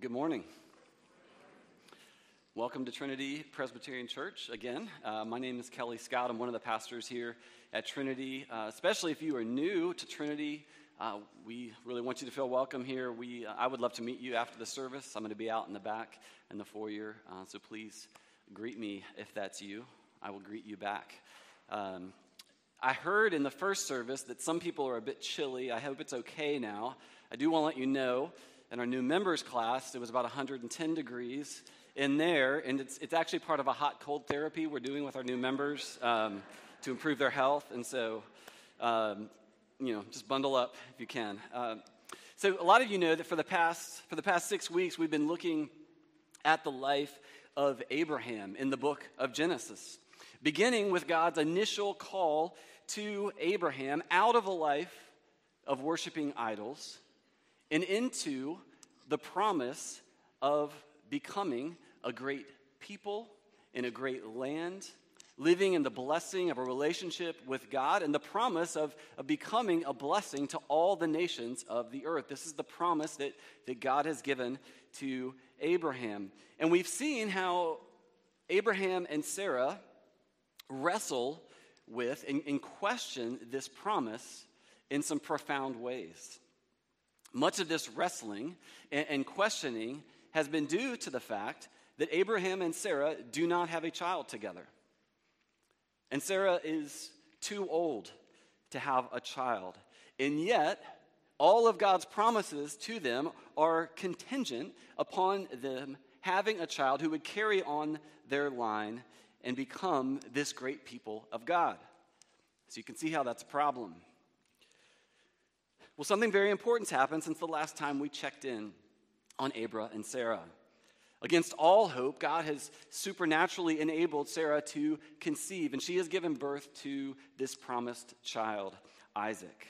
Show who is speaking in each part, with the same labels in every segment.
Speaker 1: good morning. Welcome to Trinity Presbyterian Church again. Uh, my name is Kelly Scott. I'm one of the pastors here at Trinity. Uh, especially if you are new to Trinity, uh, we really want you to feel welcome here. We, uh, I would love to meet you after the service. I'm going to be out in the back in the foyer, uh, so please greet me if that's you. I will greet you back. Um, I heard in the first service that some people are a bit chilly. I hope it's okay now. I do want to let you know in our new members class, it was about 110 degrees in there, and it's, it's actually part of a hot cold therapy we're doing with our new members um, to improve their health. And so, um, you know, just bundle up if you can. Uh, so, a lot of you know that for the past for the past six weeks, we've been looking at the life of Abraham in the book of Genesis, beginning with God's initial call to Abraham out of a life of worshiping idols and into the promise of becoming a great people in a great land, living in the blessing of a relationship with God, and the promise of, of becoming a blessing to all the nations of the earth. This is the promise that, that God has given to Abraham. And we've seen how Abraham and Sarah wrestle with and, and question this promise in some profound ways. Much of this wrestling and, and questioning has been due to the fact that Abraham and Sarah do not have a child together. And Sarah is too old to have a child. And yet, all of God's promises to them are contingent upon them having a child who would carry on their line and become this great people of God. So you can see how that's a problem. Well, something very important's happened since the last time we checked in on Abra and Sarah. Against all hope, God has supernaturally enabled Sarah to conceive, and she has given birth to this promised child, Isaac.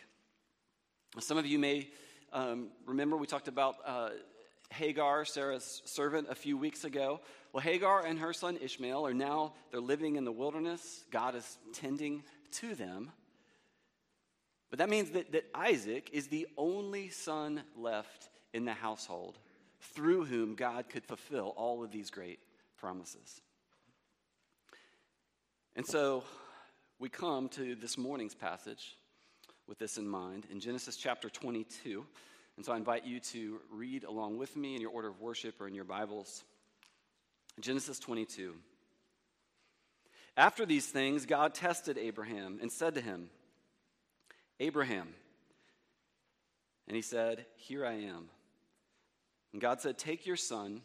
Speaker 1: Some of you may um, remember we talked about uh, Hagar, Sarah's servant, a few weeks ago. Well, Hagar and her son Ishmael are now they're living in the wilderness. God is tending to them. But that means that, that Isaac is the only son left in the household through whom God could fulfill all of these great promises. And so we come to this morning's passage with this in mind in Genesis chapter 22. And so I invite you to read along with me in your order of worship or in your Bibles. Genesis 22. After these things, God tested Abraham and said to him, Abraham. And he said, Here I am. And God said, Take your son,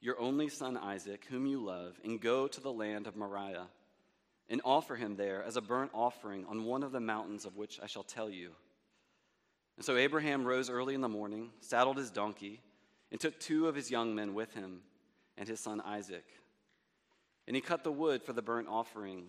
Speaker 1: your only son Isaac, whom you love, and go to the land of Moriah, and offer him there as a burnt offering on one of the mountains of which I shall tell you. And so Abraham rose early in the morning, saddled his donkey, and took two of his young men with him, and his son Isaac. And he cut the wood for the burnt offering,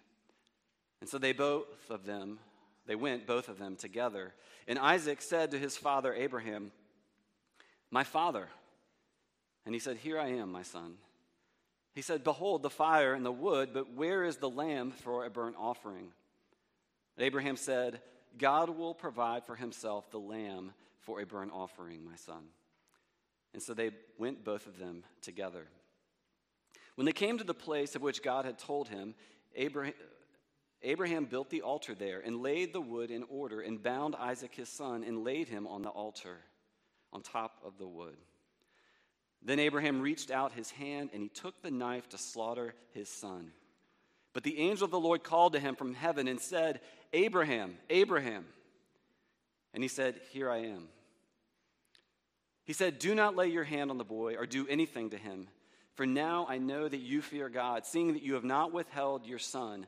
Speaker 1: And so they both of them they went, both of them, together. And Isaac said to his father Abraham, My father. And he said, Here I am, my son. He said, Behold the fire and the wood, but where is the lamb for a burnt offering? And Abraham said, God will provide for himself the lamb for a burnt offering, my son. And so they went, both of them, together. When they came to the place of which God had told him, Abraham, Abraham built the altar there and laid the wood in order and bound Isaac his son and laid him on the altar on top of the wood. Then Abraham reached out his hand and he took the knife to slaughter his son. But the angel of the Lord called to him from heaven and said, Abraham, Abraham. And he said, Here I am. He said, Do not lay your hand on the boy or do anything to him, for now I know that you fear God, seeing that you have not withheld your son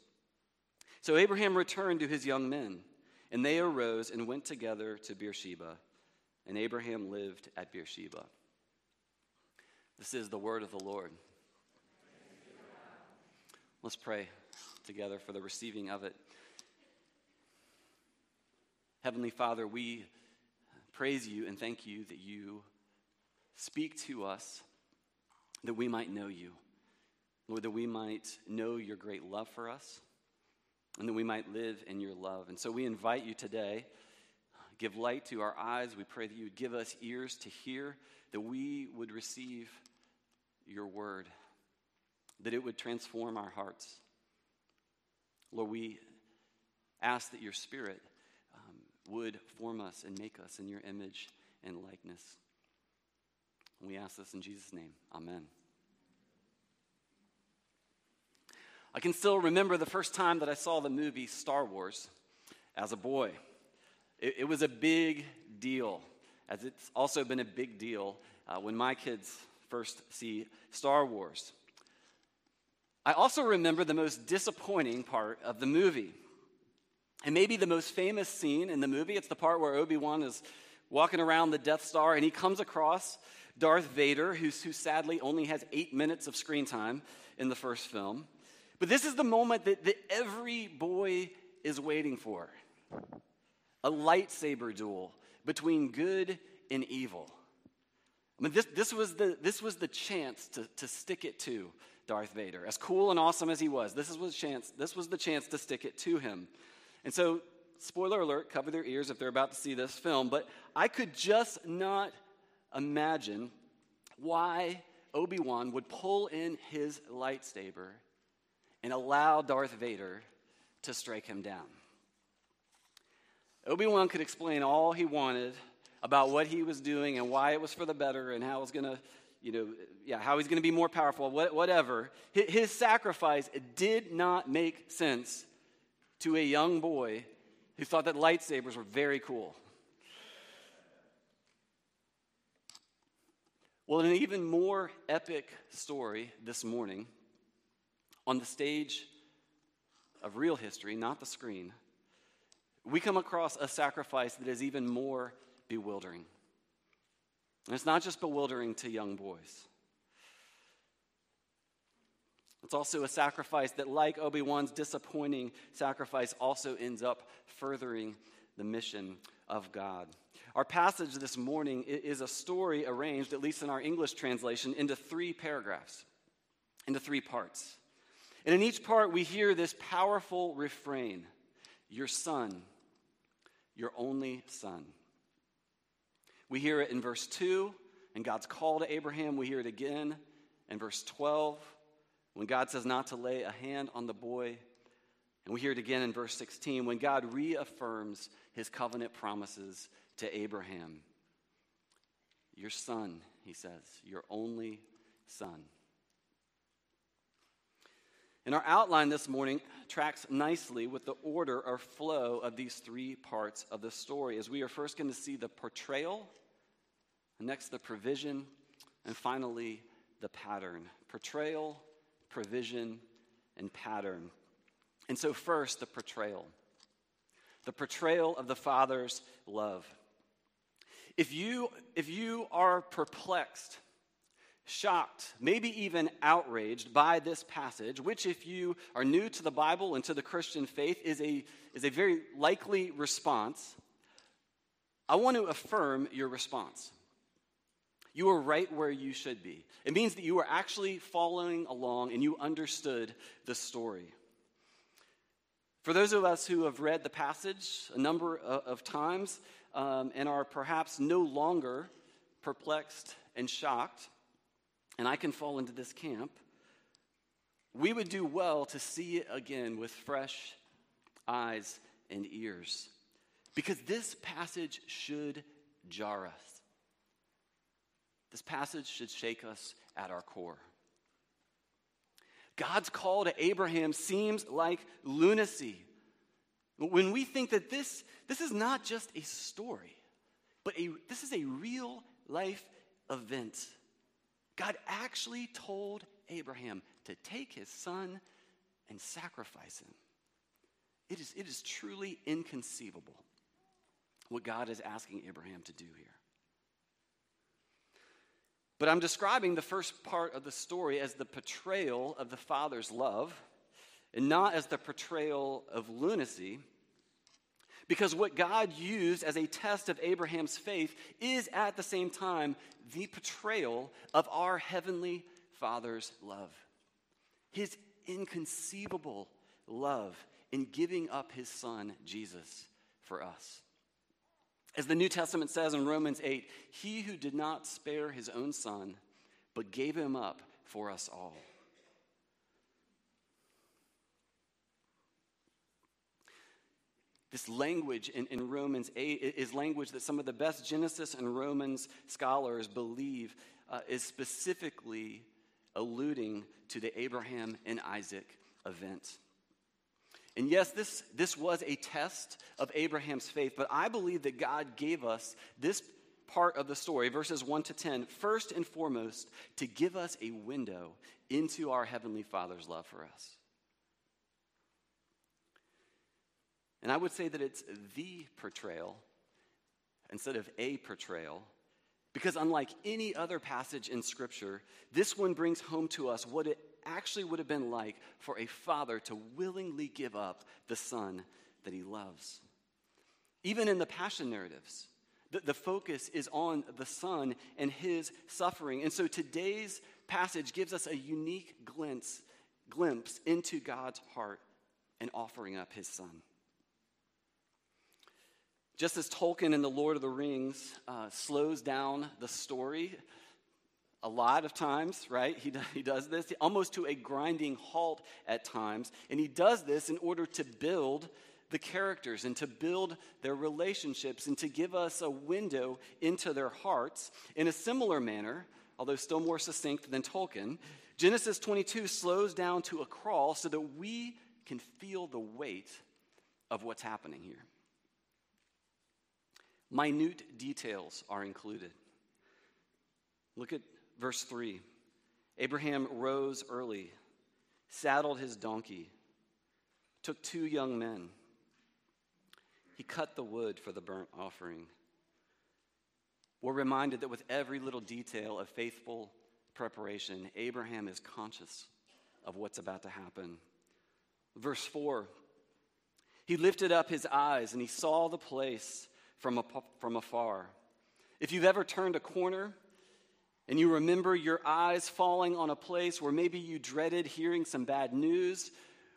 Speaker 1: So Abraham returned to his young men, and they arose and went together to Beersheba. And Abraham lived at Beersheba. This is the word of the Lord. Let's pray together for the receiving of it. Heavenly Father, we praise you and thank you that you speak to us that we might know you. Lord, that we might know your great love for us and that we might live in your love. And so we invite you today, give light to our eyes. We pray that you would give us ears to hear, that we would receive your word that it would transform our hearts. Lord, we ask that your Spirit um, would form us and make us in your image and likeness. We ask this in Jesus' name. Amen. I can still remember the first time that I saw the movie Star Wars as a boy. It, it was a big deal, as it's also been a big deal uh, when my kids first see Star Wars. I also remember the most disappointing part of the movie. And maybe the most famous scene in the movie, it's the part where Obi Wan is walking around the Death Star and he comes across Darth Vader, who sadly only has eight minutes of screen time in the first film. But this is the moment that, that every boy is waiting for a lightsaber duel between good and evil. I mean, this, this, was, the, this was the chance to, to stick it to Darth Vader. As cool and awesome as he was, this was, chance, this was the chance to stick it to him. And so, spoiler alert, cover their ears if they're about to see this film, but I could just not imagine why Obi Wan would pull in his lightsaber and allow Darth Vader to strike him down. Obi Wan could explain all he wanted about what he was doing and why it was for the better and how it was going to you know, yeah, how he's going to be more powerful, whatever. His sacrifice did not make sense to a young boy who thought that lightsabers were very cool. Well, in an even more epic story this morning, on the stage of real history, not the screen, we come across a sacrifice that is even more bewildering. And it's not just bewildering to young boys. It's also a sacrifice that, like Obi Wan's disappointing sacrifice, also ends up furthering the mission of God. Our passage this morning is a story arranged, at least in our English translation, into three paragraphs, into three parts. And in each part, we hear this powerful refrain Your son, your only son. We hear it in verse 2, and God's call to Abraham. We hear it again in verse 12, when God says not to lay a hand on the boy. And we hear it again in verse 16, when God reaffirms his covenant promises to Abraham. Your son, he says, your only son. And our outline this morning tracks nicely with the order or flow of these three parts of the story, as we are first going to see the portrayal next, the provision, and finally, the pattern. Portrayal, provision, and pattern. And so, first, the portrayal. The portrayal of the Father's love. If you, if you are perplexed, shocked, maybe even outraged by this passage, which, if you are new to the Bible and to the Christian faith, is a, is a very likely response, I want to affirm your response. You are right where you should be. It means that you are actually following along and you understood the story. For those of us who have read the passage a number of times um, and are perhaps no longer perplexed and shocked, and I can fall into this camp, we would do well to see it again with fresh eyes and ears. Because this passage should jar us. This passage should shake us at our core. God's call to Abraham seems like lunacy. When we think that this, this is not just a story, but a, this is a real life event. God actually told Abraham to take his son and sacrifice him. It is, it is truly inconceivable what God is asking Abraham to do here. But I'm describing the first part of the story as the portrayal of the Father's love and not as the portrayal of lunacy. Because what God used as a test of Abraham's faith is at the same time the portrayal of our Heavenly Father's love. His inconceivable love in giving up his son, Jesus, for us. As the New Testament says in Romans 8, he who did not spare his own son, but gave him up for us all. This language in, in, Romans 8 is language that some of the best Genesis and Romans scholars believe uh, is specifically alluding to the Abraham and Isaac event. And yes, this, this was a test of Abraham's faith, but I believe that God gave us this part of the story, verses 1 to 10, first and foremost, to give us a window into our Heavenly Father's love for us. And I would say that it's the portrayal instead of a portrayal, because unlike any other passage in Scripture, this one brings home to us what it actually would have been like for a father to willingly give up the son that he loves. Even in the passion narratives, the, the focus is on the son and his suffering. And so today's passage gives us a unique glimpse, glimpse into God's heart and offering up his son. Just as Tolkien in The Lord of the Rings uh, slows down the story a lot of times, right? He, he does this almost to a grinding halt at times. And he does this in order to build the characters and to build their relationships and to give us a window into their hearts. In a similar manner, although still more succinct than Tolkien, Genesis 22 slows down to a crawl so that we can feel the weight of what's happening here. Minute details are included. Look at Verse 3 Abraham rose early, saddled his donkey, took two young men. He cut the wood for the burnt offering. We're reminded that with every little detail of faithful preparation, Abraham is conscious of what's about to happen. Verse 4 He lifted up his eyes and he saw the place from, a, from afar. If you've ever turned a corner and you remember your eyes falling on a place where maybe you dreaded hearing some bad news,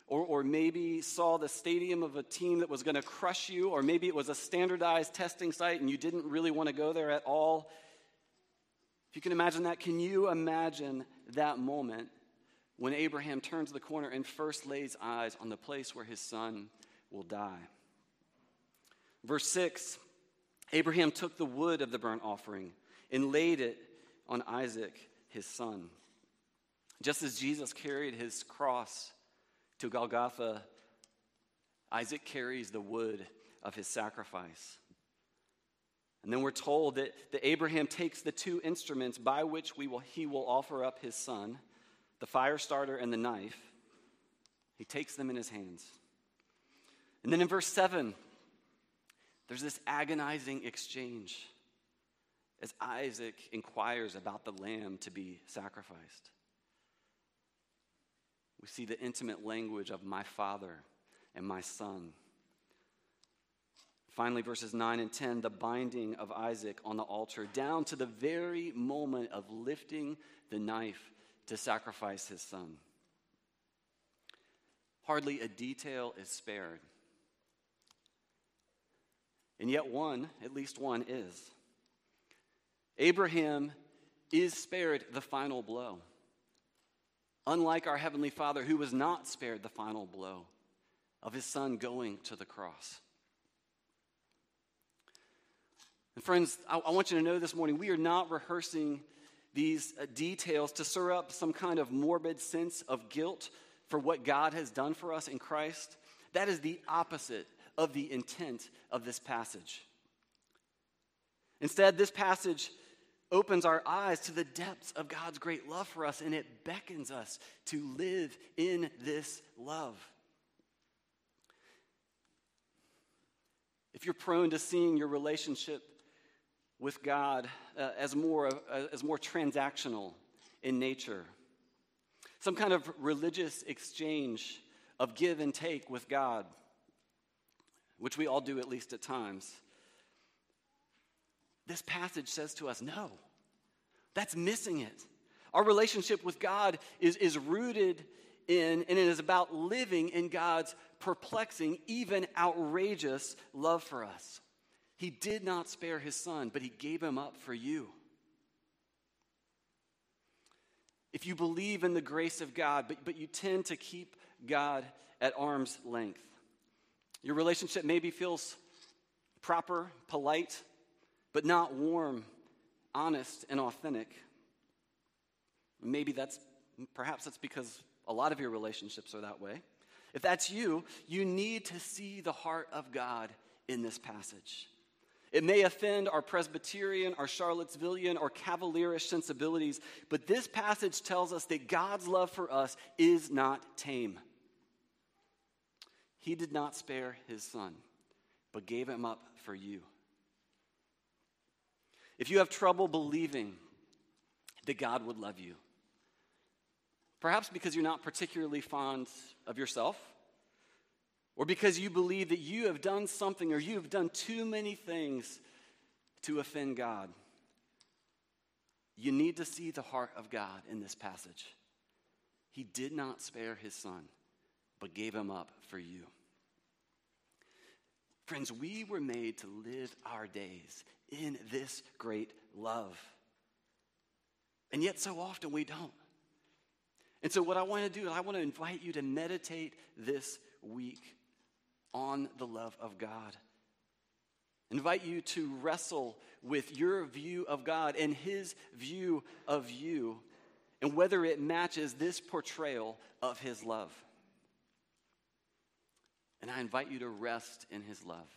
Speaker 1: or, or maybe saw the stadium of a team that was going to crush you, or maybe it was a standardized testing site and you didn't really want to go there at all. If you can imagine that, can you imagine that moment when Abraham turns the corner and first lays eyes on the place where his son will die? Verse 6 Abraham took the wood of the burnt offering and laid it on Isaac, his son. Just as Jesus carried his cross to Golgotha, Isaac carries the wood of his sacrifice. And then we're told that, that Abraham takes the two instruments by which we will, he will offer up his son, the fire starter and the knife. He takes them in his hands. And then in verse 7, there's this agonizing exchange as Isaac inquires about the lamb to be sacrificed. We see the intimate language of my father and my son. Finally, verses 9 and 10, the binding of Isaac on the altar, down to the very moment of lifting the knife to sacrifice his son. Hardly a detail is spared. And yet, one, at least one, is. Abraham is spared the final blow. Unlike our Heavenly Father, who was not spared the final blow of his son going to the cross. And, friends, I, I want you to know this morning we are not rehearsing these uh, details to stir up some kind of morbid sense of guilt for what God has done for us in Christ. That is the opposite of the intent of this passage. Instead, this passage opens our eyes to the depths of God's great love for us and it beckons us to live in this love. If you're prone to seeing your relationship with God uh, as, more, uh, as more transactional in nature, some kind of religious exchange of give and take with God, which we all do at least at times. This passage says to us no, that's missing it. Our relationship with God is, is rooted in, and it is about living in God's perplexing, even outrageous love for us. He did not spare his son, but he gave him up for you. If you believe in the grace of God, but, but you tend to keep God at arm's length, your relationship maybe feels proper, polite, but not warm, honest, and authentic. Maybe that's, perhaps that's because a lot of your relationships are that way. If that's you, you need to see the heart of God in this passage. It may offend our Presbyterian, our Charlottesvillian, or Cavalierish sensibilities, but this passage tells us that God's love for us is not tame. He did not spare his son, but gave him up for you. If you have trouble believing that God would love you, perhaps because you're not particularly fond of yourself, or because you believe that you have done something or you have done too many things to offend God, you need to see the heart of God in this passage. He did not spare his son, but gave him up for you. Friends, we were made to live our days in this great love. And yet, so often we don't. And so, what I want to do is, I want to invite you to meditate this week on the love of God. Invite you to wrestle with your view of God and his view of you, and whether it matches this portrayal of his love. And I invite you to rest in his love.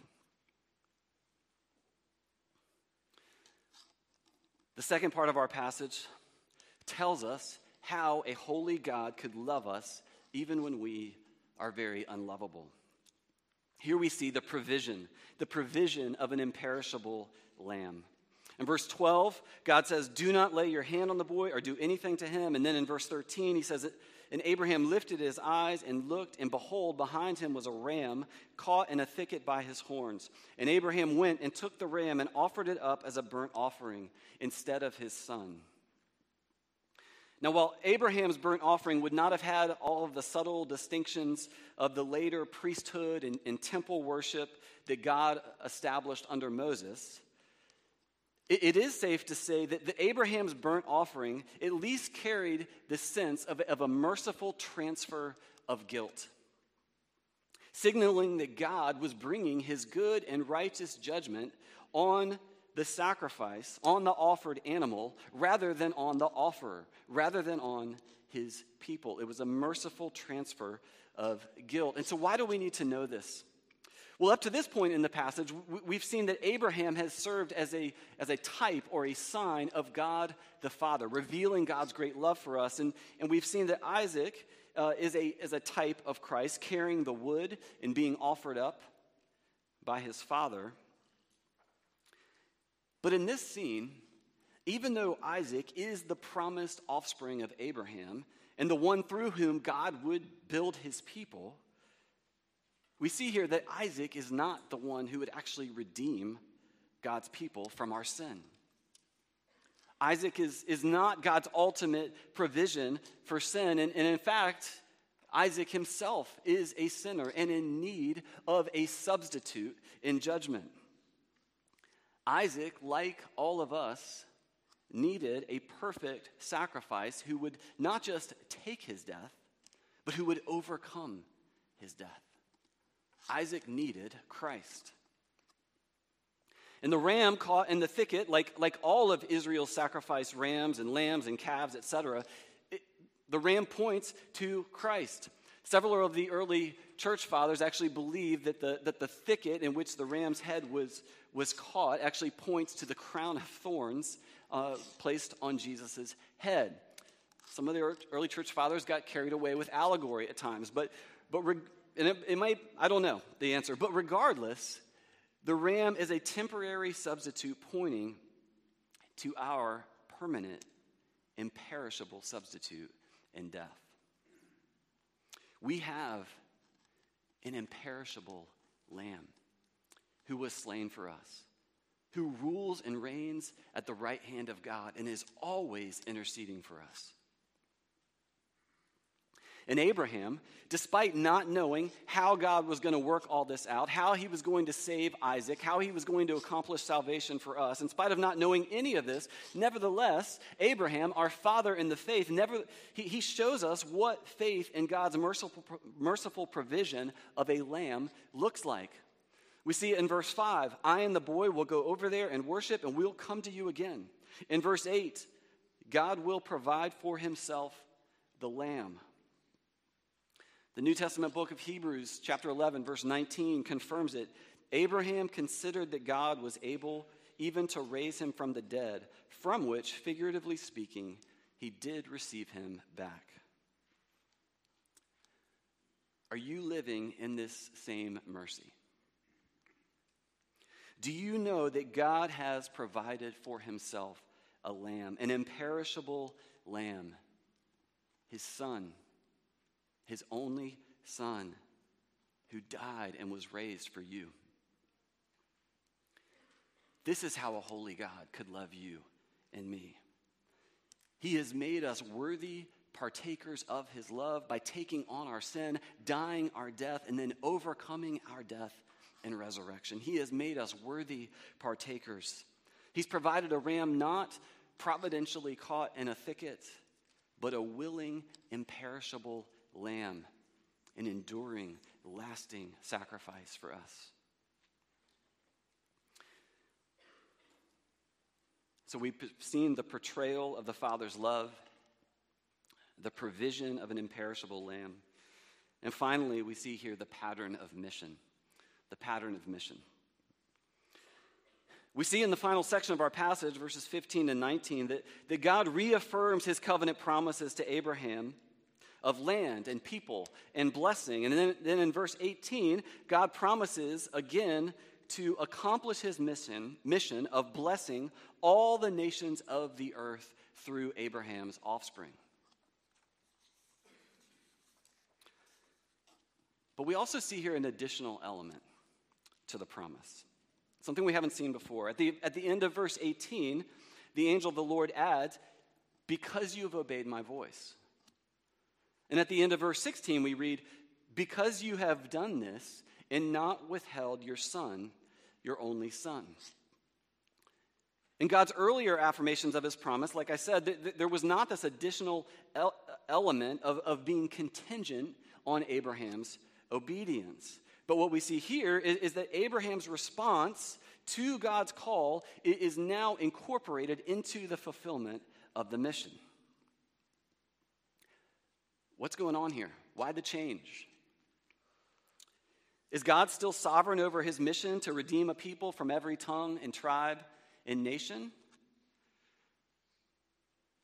Speaker 1: The second part of our passage tells us how a holy God could love us even when we are very unlovable. Here we see the provision, the provision of an imperishable lamb. In verse 12, God says, Do not lay your hand on the boy or do anything to him. And then in verse 13, he says, And Abraham lifted his eyes and looked, and behold, behind him was a ram caught in a thicket by his horns. And Abraham went and took the ram and offered it up as a burnt offering instead of his son. Now, while Abraham's burnt offering would not have had all of the subtle distinctions of the later priesthood and, and temple worship that God established under Moses, it, is safe to say that the Abraham's burnt offering at least carried the sense of, of a merciful transfer of guilt, signaling that God was bringing his good and righteous judgment on the sacrifice on the offered animal rather than on the offerer, rather than on his people. It was a merciful transfer of guilt. And so, why do we need to know this? Well, up to this point in the passage, we've seen that Abraham has served as a, as a type or a sign of God the Father, revealing God's great love for us. And, and we've seen that Isaac uh, is, a, is a type of Christ, carrying the wood and being offered up by his father. But in this scene, even though Isaac is the promised offspring of Abraham and the one through whom God would build his people, we see here that Isaac is not the one who would actually redeem God's people from our sin. Isaac is, is not God's ultimate provision for sin. And, and in fact, Isaac himself is a sinner and in need of a substitute in judgment. Isaac, like all of us, needed a perfect sacrifice who would not just take his death, but who would overcome his death. Isaac needed Christ. And the ram caught in the thicket, like, like all of Israel's sacrificed rams and lambs and calves, etc., the ram points to Christ. Several of the early church fathers actually believed that the, that the thicket in which the ram's head was, was caught actually points to the crown of thorns uh, placed on Jesus' head. Some of the early church fathers got carried away with allegory at times, but, but and it, it might, I don't know the answer, but regardless, the ram is a temporary substitute pointing to our permanent, imperishable substitute in death. We have an imperishable lamb who was slain for us, who rules and reigns at the right hand of God and is always interceding for us. And Abraham, despite not knowing how God was going to work all this out, how he was going to save Isaac, how he was going to accomplish salvation for us, in spite of not knowing any of this, nevertheless, Abraham, our father in the faith, never, he, he shows us what faith in God's merciful, merciful provision of a lamb looks like. We see it in verse 5 I and the boy will go over there and worship, and we'll come to you again. In verse 8, God will provide for himself the lamb the New Testament book of Hebrews, chapter 11, verse 19, confirms it. Abraham considered that God was able even to raise him from the dead, from which, figuratively speaking, he did receive him back. Are you living in this same mercy? Do you know that God has provided for himself a lamb, an imperishable lamb, his son? His only son, who died and was raised for you. This is how a holy God could love you and me. He has made us worthy partakers of his love by taking on our sin, dying our death, and then overcoming our death and resurrection. He has made us worthy partakers. He's provided a ram not providentially caught in a thicket, but a willing, imperishable lamb, an enduring, lasting sacrifice for us. So we've seen the portrayal of the Father's love, the provision of an imperishable lamb. And finally, we see here the pattern of mission. The pattern of mission. We see in the final section of our passage, verses 15 and 19, that, that God reaffirms his covenant promises to Abraham of land and people and blessing. And then, then in verse 18, God promises again to accomplish his mission, mission of blessing all the nations of the earth through Abraham's offspring. But we also see here an additional element to the promise, something we haven't seen before. At the, at the end of verse 18, the angel of the Lord adds, Because you have obeyed my voice. And at the end of verse 16, we read, Because you have done this and not withheld your son, your only son. In God's earlier affirmations of his promise, like I said, th- th- there was not this additional el- element of, of being contingent on Abraham's obedience. But what we see here is, is that Abraham's response to God's call is now incorporated into the fulfillment of the mission. What's going on here? Why the change? Is God still sovereign over his mission to redeem a people from every tongue and tribe and nation?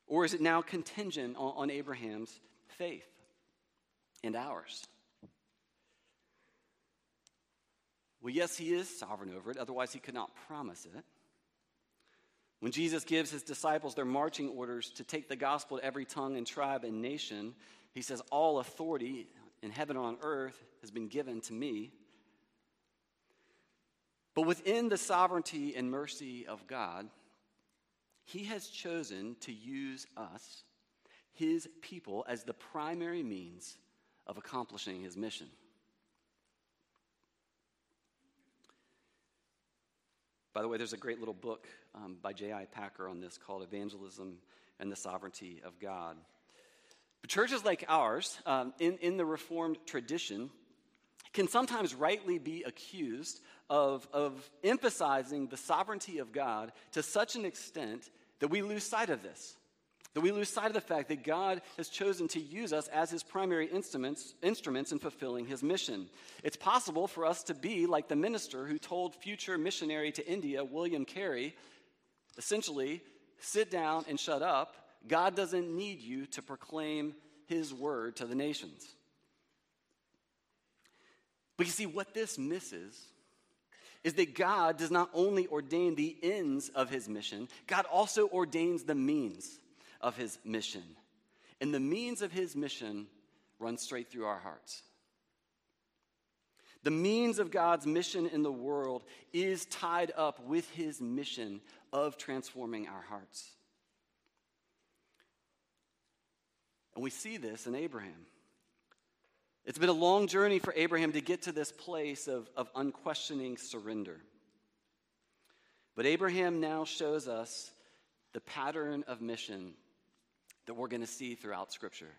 Speaker 1: Or is it now contingent on, on Abraham's faith and ours? Well, yes, he is sovereign over it, otherwise, he could not promise it. When Jesus gives his disciples their marching orders to take the gospel to every tongue and tribe and nation, he says, All authority in heaven and on earth has been given to me. But within the sovereignty and mercy of God, he has chosen to use us, his people, as the primary means of accomplishing his mission. By the way, there's a great little book um, by J.I. Packer on this called Evangelism and the Sovereignty of God. Churches like ours, um, in, in the Reformed tradition, can sometimes rightly be accused of, of emphasizing the sovereignty of God to such an extent that we lose sight of this. That we lose sight of the fact that God has chosen to use us as his primary instruments, instruments in fulfilling his mission. It's possible for us to be like the minister who told future missionary to India, William Carey, essentially, sit down and shut up. God doesn't need you to proclaim his word to the nations. But you see, what this misses is that God does not only ordain the ends of his mission, God also ordains the means of his mission. And the means of his mission run straight through our hearts. The means of God's mission in the world is tied up with his mission of transforming our hearts. And we see this in Abraham. It's been a long journey for Abraham to get to this place of, of unquestioning surrender. But Abraham now shows us the pattern of mission that we're going to see throughout Scripture.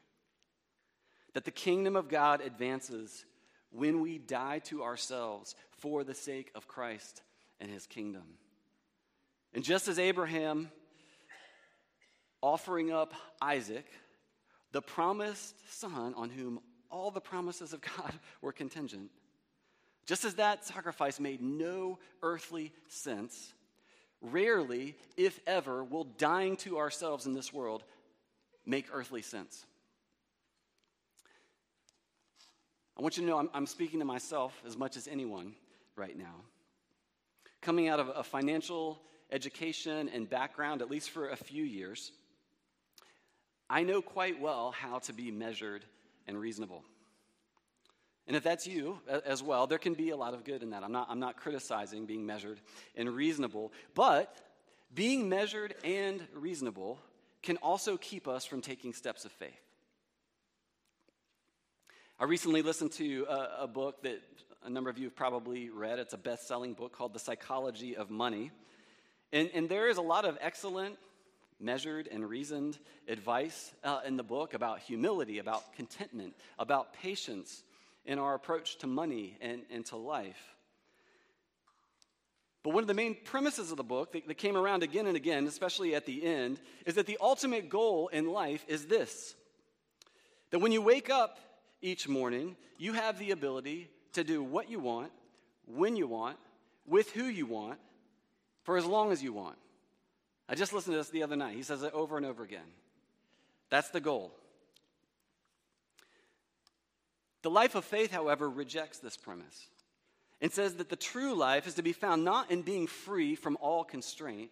Speaker 1: That the kingdom of God advances when we die to ourselves for the sake of Christ and his kingdom. And just as Abraham offering up Isaac, the promised son on whom all the promises of God were contingent, just as that sacrifice made no earthly sense, rarely, if ever, will dying to ourselves in this world make earthly sense. I want you to know I'm, I'm, speaking to myself as much as anyone right now. Coming out of a financial education and background, at least for a few years, I know quite well how to be measured and reasonable. And if that's you as well, there can be a lot of good in that. I'm not, I'm not criticizing being measured and reasonable, but being measured and reasonable can also keep us from taking steps of faith. I recently listened to a, a book that a number of you have probably read. It's a best selling book called The Psychology of Money. And, and there is a lot of excellent, measured, and reasoned advice uh, in the book about humility, about contentment, about patience in our approach to money and, and to life. But one of the main premises of the book that, that came around again and again, especially at the end, is that the ultimate goal in life is this that when you wake up each morning, you have the ability to do what you want, when you want, with who you want, for as long as you want. I just listened to this the other night. He says it over and over again. That's the goal. The life of faith, however, rejects this premise and says that the true life is to be found not in being free from all constraint.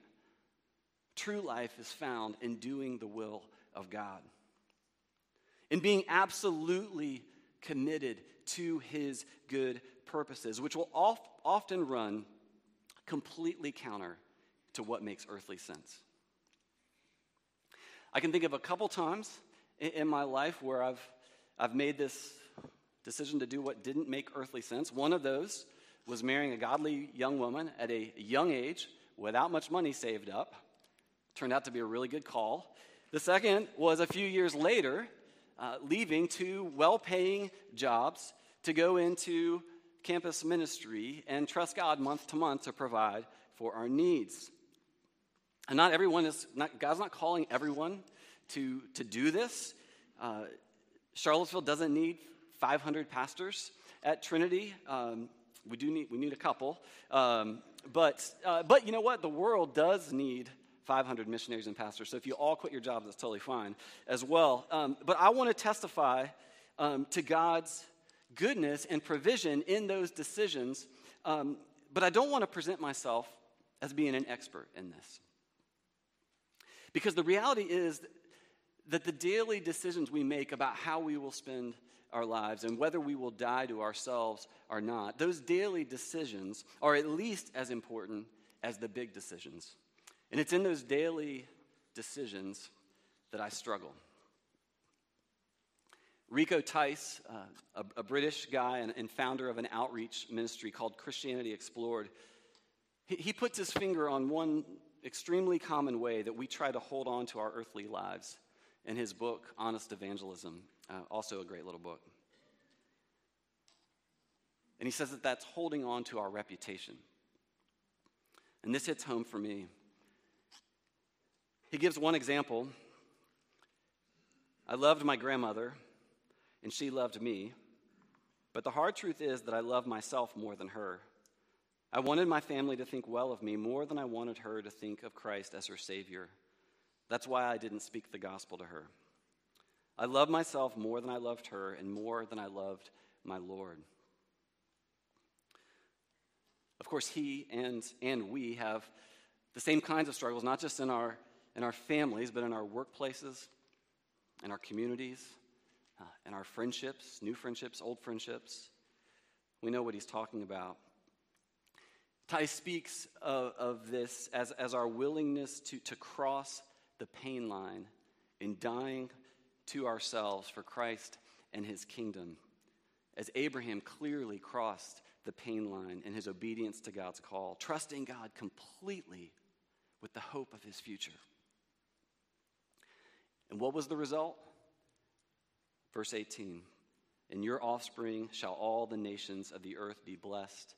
Speaker 1: True life is found in doing the will of God, in being absolutely committed to his good purposes, which will often run completely counter to what makes earthly sense. I can think of a couple times in my life where I've, I've made this decision to do what didn't make earthly sense. One of those was marrying a godly young woman at a young age without much money saved up. Turned out to be a really good call. The second was a few years later, uh, leaving two well paying jobs to go into campus ministry and trust God month to month to provide for our needs. And not everyone is, not, God's not calling everyone to, to do this. Uh, Charlottesville doesn't need 500 pastors at Trinity. Um, we do need, we need a couple. Um, but, uh, but you know what? The world does need 500 missionaries and pastors. So if you all quit your jobs, that's totally fine as well. Um, but I want to testify um, to God's goodness and provision in those decisions. Um, but I don't want to present myself as being an expert in this. Because the reality is that the daily decisions we make about how we will spend our lives and whether we will die to ourselves or not, those daily decisions are at least as important as the big decisions. And it's in those daily decisions that I struggle. Rico Tice, uh, a, a, British guy and, and, founder of an outreach ministry called Christianity Explored, he, he puts his finger on one extremely common way that we try to hold on to our earthly lives in his book, Honest Evangelism, uh, also a great little book. And he says that that's holding on to our reputation. And this hits home for me. He gives one example. I loved my grandmother, and she loved me. But the hard truth is that I love myself more than her. I wanted my family to think well of me more than I wanted her to think of Christ as her Savior. That's why I didn't speak the gospel to her. I loved myself more than I loved her, and more than I loved my Lord. Of course, he and, and we have the same kinds of struggles, not just in our, in our families, but in our workplaces, in our communities, uh, in our friendships, new friendships, old friendships. We know what he's talking about. Tice speaks of, of this as, as our willingness to, to cross the pain line in dying to ourselves for Christ and his kingdom. As Abraham clearly crossed the pain line in his obedience to God's call, trusting God completely with the hope of his future. And what was the result? Verse 18 In your offspring shall all the nations of the earth be blessed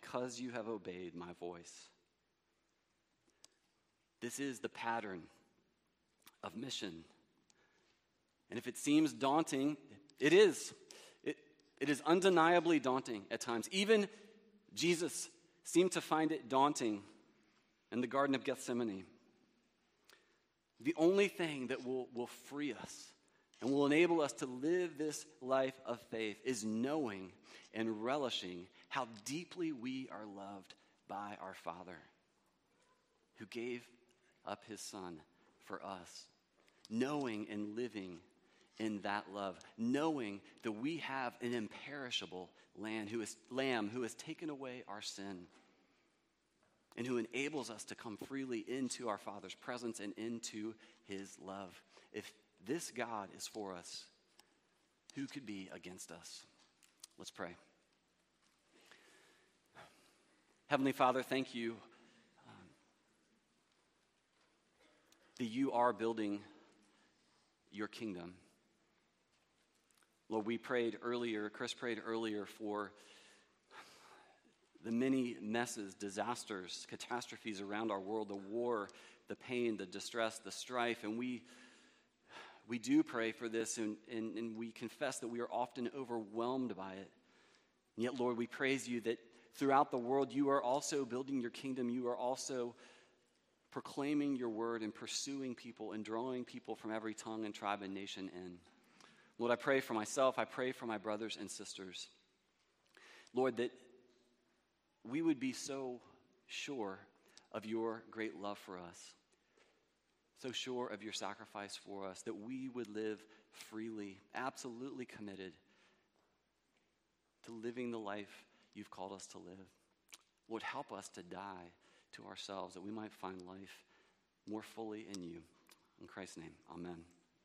Speaker 1: because you have obeyed my voice. This is the pattern of mission. And if it seems daunting, it is. It is undeniably daunting at times. Even Jesus seemed to find it daunting in the Garden of Gethsemane. The only thing that will, will free us and will enable us to live this life of faith is knowing and relishing how deeply we are loved by our Father who gave up his Son for us. Knowing and living in that love, knowing that we have an imperishable lamb who, is, lamb who has taken away our sin and who enables us to come freely into our Father's presence and into his love. If this God is for us, who could be against us? Let's pray. Heavenly Father, thank you um, that you are building your kingdom. Lord, we prayed earlier, Chris prayed earlier for the many messes, disasters, catastrophes around our world, the war, the pain, the distress, the strife. And we, we do pray for this, and, and, and we confess that we are often overwhelmed by it. And yet, Lord, we praise you that throughout the world you are also building your kingdom. You are also proclaiming your word and pursuing people and drawing people from every tongue and tribe and nation in. Lord, I pray for myself. I pray for my brothers and sisters. Lord, that we would be so sure of your great love for us, so sure of your sacrifice for us, that we would live freely, absolutely committed to living the life you've called us to live. Lord, help us to die to ourselves that we might find life more fully in you. In Christ's name, amen.